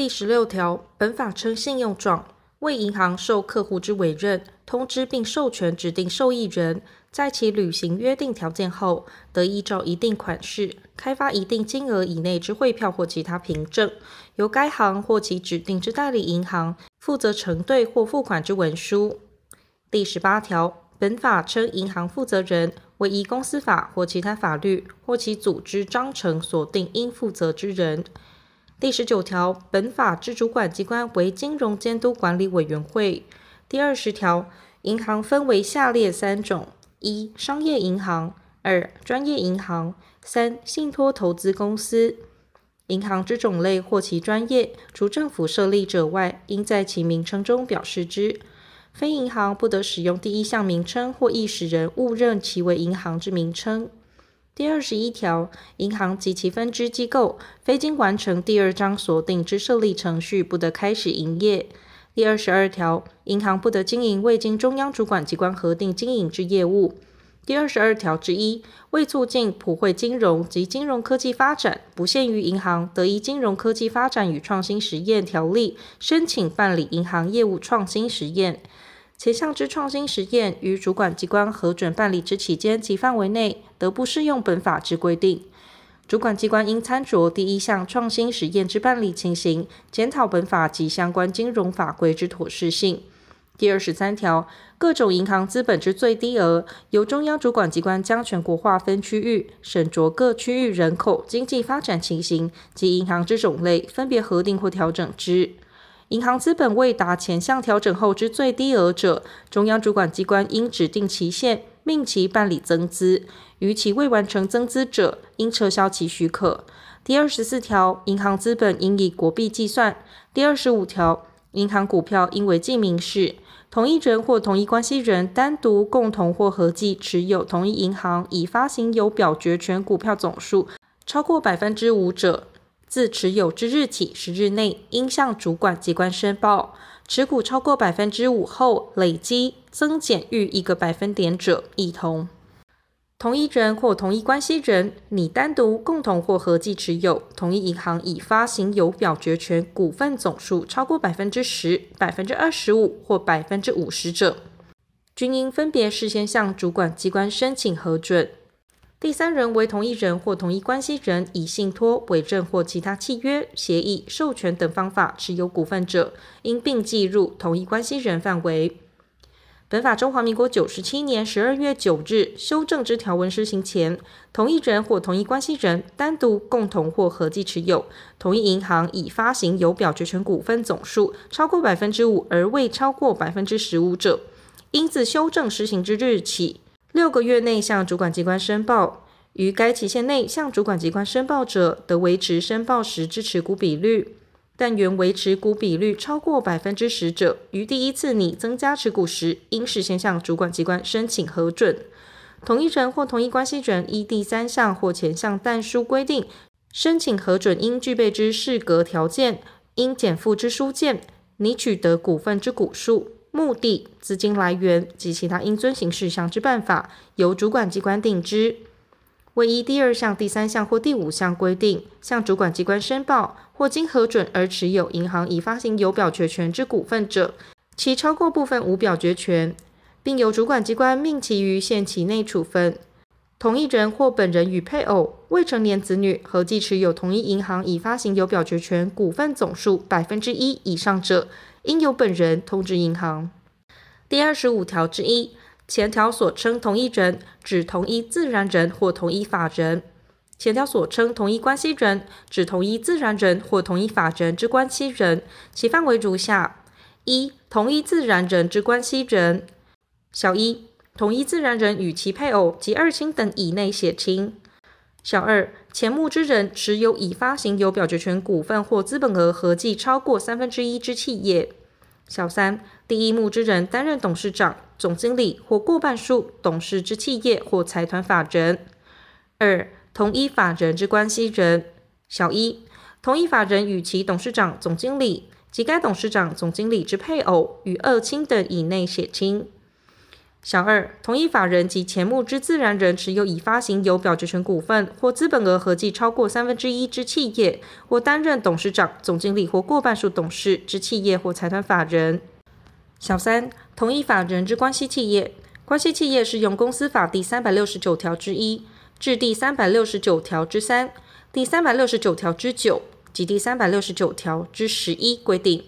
第十六条，本法称信用状，为银行受客户之委任，通知并授权指定受益人，在其履行约定条件后，得依照一定款式，开发一定金额以内之汇票或其他凭证，由该行或其指定之代理银行负责承兑或付款之文书。第十八条，本法称银行负责人为依公司法或其他法律或其组织章程所定应负责之人。第十九条，本法之主管机关为金融监督管理委员会。第二十条，银行分为下列三种：一、商业银行；二、专业银行；三、信托投资公司。银行之种类或其专业，除政府设立者外，应在其名称中表示之。非银行不得使用第一项名称，或易使人误认其为银行之名称。第二十一条，银行及其分支机构，非经完成第二章所定之设立程序，不得开始营业。第二十二条，银行不得经营未经中央主管机关核定经营之业务。第二十二条之一，为促进普惠金融及金融科技发展，不限于银行，得依金融科技发展与创新实验条例申请办理银行业务创新实验。前项之创新实验于主管机关核准办理之期间及范围内，得不适用本法之规定。主管机关应参酌第一项创新实验之办理情形，检讨本法及相关金融法规之妥适性。第二十三条，各种银行资本之最低额，由中央主管机关将全国划分区域，审酌各区域人口、经济发展情形及银行之种类，分别核定或调整之。银行资本未达前项调整后之最低额者，中央主管机关应指定期限，命其办理增资；逾期未完成增资者，应撤销其许可。第二十四条，银行资本应以国币计算。第二十五条，银行股票应为记名式。同一人或同一关系人单独、共同或合计持有同一银行已发行有表决权股票总数超过百分之五者，自持有之日起十日内，应向主管机关申报；持股超过百分之五后，累积增减逾一个百分点者，亦同。同一人或同一关系人，拟单独、共同或合计持有同一银行已发行有表决权股份总数超过百分之十、百分之二十五或百分之五十者，均应分别事先向主管机关申请核准。第三人为同一人或同一关系人，以信托、委任或其他契约、协议、授权等方法持有股份者，应并计入同一关系人范围。本法中华民国九十七年十二月九日修正之条文施行前，同一人或同一关系人单独、共同或合计持有同一银行已发行有表决权股份总数超过百分之五而未超过百分之十五者，应自修正施行之日起，六个月内向主管机关申报，于该期限内向主管机关申报者，得维持申报时之持股比率。但原维持股比率超过百分之十者，于第一次拟增加持股时，应事先向主管机关申请核准。同一人或同一关系人依第三项或前项但书规定申请核准，应具备之适格条件，应减负之书件，拟取得股份之股数。目的、资金来源及其他应遵行事项之办法，由主管机关定之。为依第二项、第三项或第五项规定，向主管机关申报或经核准而持有银行已发行有表决权之股份者，其超过部分无表决权，并由主管机关命其于限期内处分。同一人或本人与配偶、未成年子女合计持有同一银行已发行有表决权股份总数百分之一以上者，应由本人通知银行。第二十五条之一，前条所称同一人，指同一自然人或同一法人；前条所称同一关系人，指同一自然人或同一法人之关系人。其范围如下：一、同一自然人之关系人；小一、同一自然人与其配偶及二亲等以内血亲；小二、前募之人持有已发行有表决权股份或资本额合计超过三分之一之企业；小三、第一募之人担任董事长、总经理或过半数董事之企业或财团法人；二、同一法人之关系人；小一、同一法人与其董事长、总经理及该董事长、总经理之配偶与二亲等以内血亲；小二，同一法人及前目之自然人持有已发行有表决权股份或资本额合计超过三分之一之企业，或担任董事长、总经理或过半数董事之企业或财团法人。小三，同一法人之关系企业，关系企业适用公司法第三百六十九条之一至第三百六十九条之三、第三百六十九条之九及第三百六十九条之十一规定。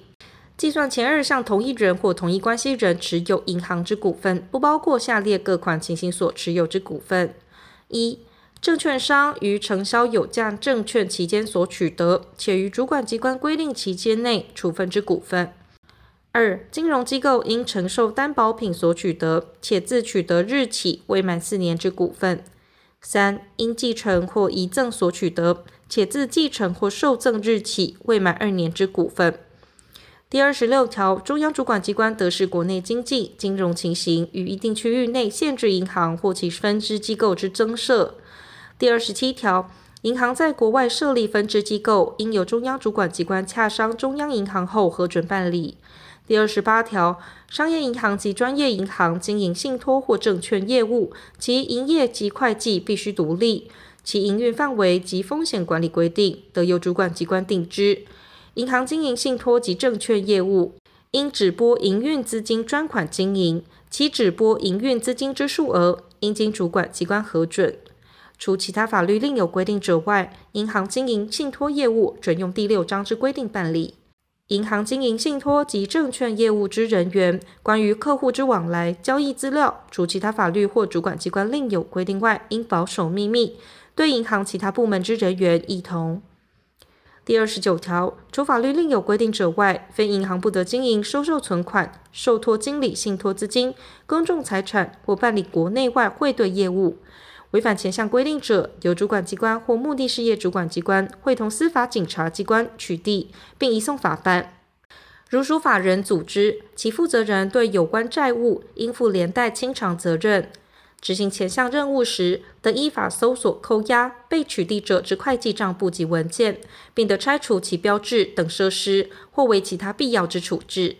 计算前二项同一人或同一关系人持有银行之股份，不包括下列各款情形所持有之股份：一、证券商于承销有价证券期间所取得，且于主管机关规定期间内处分之股份；二、金融机构因承受担保品所取得，且自取得日起未满四年之股份；三、因继承或遗赠所取得，且自继承或受赠日起未满二年之股份。第二十六条，中央主管机关得视国内经济金融情形与一定区域内限制银行或其分支机构之增设。第二十七条，银行在国外设立分支机构，应由中央主管机关洽商中央银行后核准办理。第二十八条，商业银行及专业银行经营信托或证券业务，其营业及会计必须独立，其营运范围及风险管理规定得由主管机关定之。银行经营信托及证券业务，应只拨营运资金专款经营，其只拨营运资金之数额，应经主管机关核准。除其他法律另有规定者外，银行经营信托业务准用第六章之规定办理。银行经营信托及证券业务之人员，关于客户之往来交易资料，除其他法律或主管机关另有规定外，应保守秘密。对银行其他部门之人员，亦同。第二十九条，除法律另有规定者外，非银行不得经营收受存款、受托经理信托资金、公众财产或办理国内外汇兑业务。违反前项规定者，由主管机关或目的事业主管机关会同司法警察机关取缔，并移送法办。如属法人组织，其负责人对有关债务应负连带清偿责任。执行前项任务时，得依法搜索、扣押被取缔者之会计账簿及文件，并得拆除其标志等设施，或为其他必要之处置。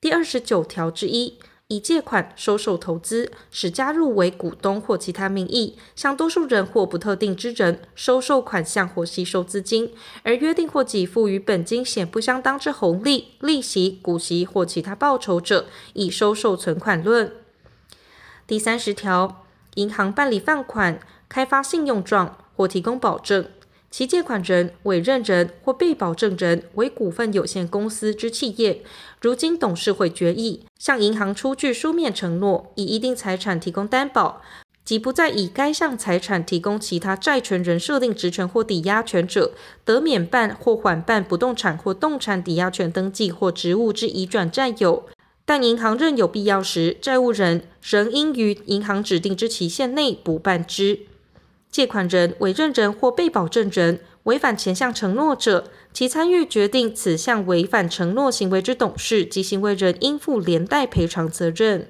第二十九条之一，以借款、收受投资，使加入为股东或其他名义，向多数人或不特定之人收受款项或吸收资金，而约定或给付与本金显不相当之红利、利息、股息或其他报酬者，以收受存款论。第三十条，银行办理放款、开发信用状或提供保证，其借款人、委任人或被保证人为股份有限公司之企业，如经董事会决议，向银行出具书面承诺，以一定财产提供担保，即不再以该项财产提供其他债权人设定职权或抵押权者，得免办或缓办不动产或动产抵押权登记或职务之移转占有。但银行认有必要时，债务人仍应于银行指定之期限内补办之。借款人、委任人或被保证人违反前项承诺者，其参与决定此项违反承诺行为之董事及行为人应负连带赔偿责任。